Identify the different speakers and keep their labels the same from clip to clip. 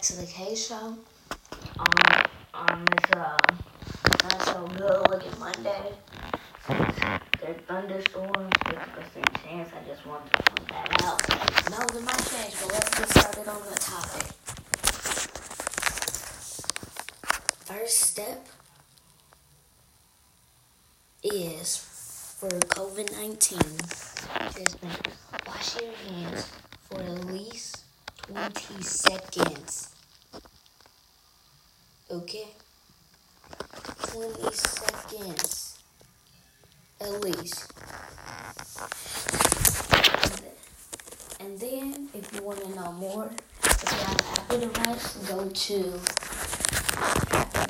Speaker 1: K show. Um, um, it's uh, so good looking Monday. There's thunderstorms, 50% chance. I just wanted to point that out. Those are my change, but let's get started on the topic. First step is for COVID 19 is wash your hands for at least 20 seconds. Okay? 20 seconds. At least. And then, if you want to know more, if Apple device, go to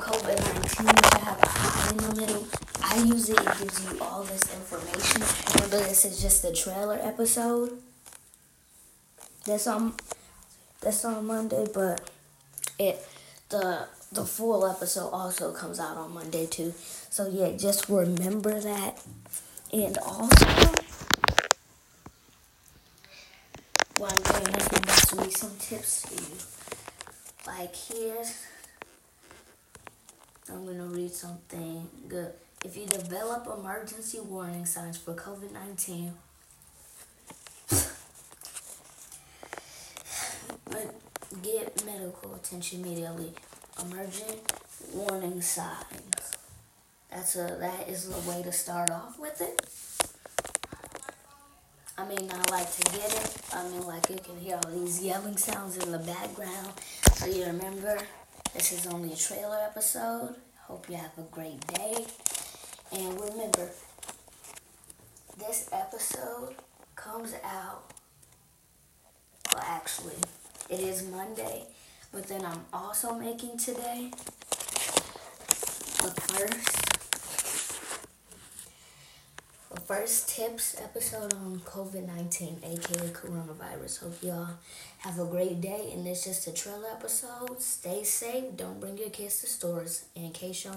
Speaker 1: COVID 19 to have a hot in the middle. I use it, it gives you all this information. Remember, this is just the trailer episode. That's on that's on Monday, but it the the full episode also comes out on Monday too. So yeah, just remember that. And also this, I'm about to read some tips to you. Like here's I'm gonna read something good. If you develop emergency warning signs for COVID 19, get medical attention immediately. Emergent warning signs. That's a that is the way to start off with it. I mean, I like to get it. I mean, like you can hear all these yelling sounds in the background. So you remember, this is only a trailer episode. Hope you have a great day. And remember, this episode comes out, well, actually, it is Monday, but then I'm also making today. But first, the first tips episode on COVID 19, aka coronavirus. Hope y'all have a great day. And it's just a trailer episode. Stay safe. Don't bring your kids to stores. In case y'all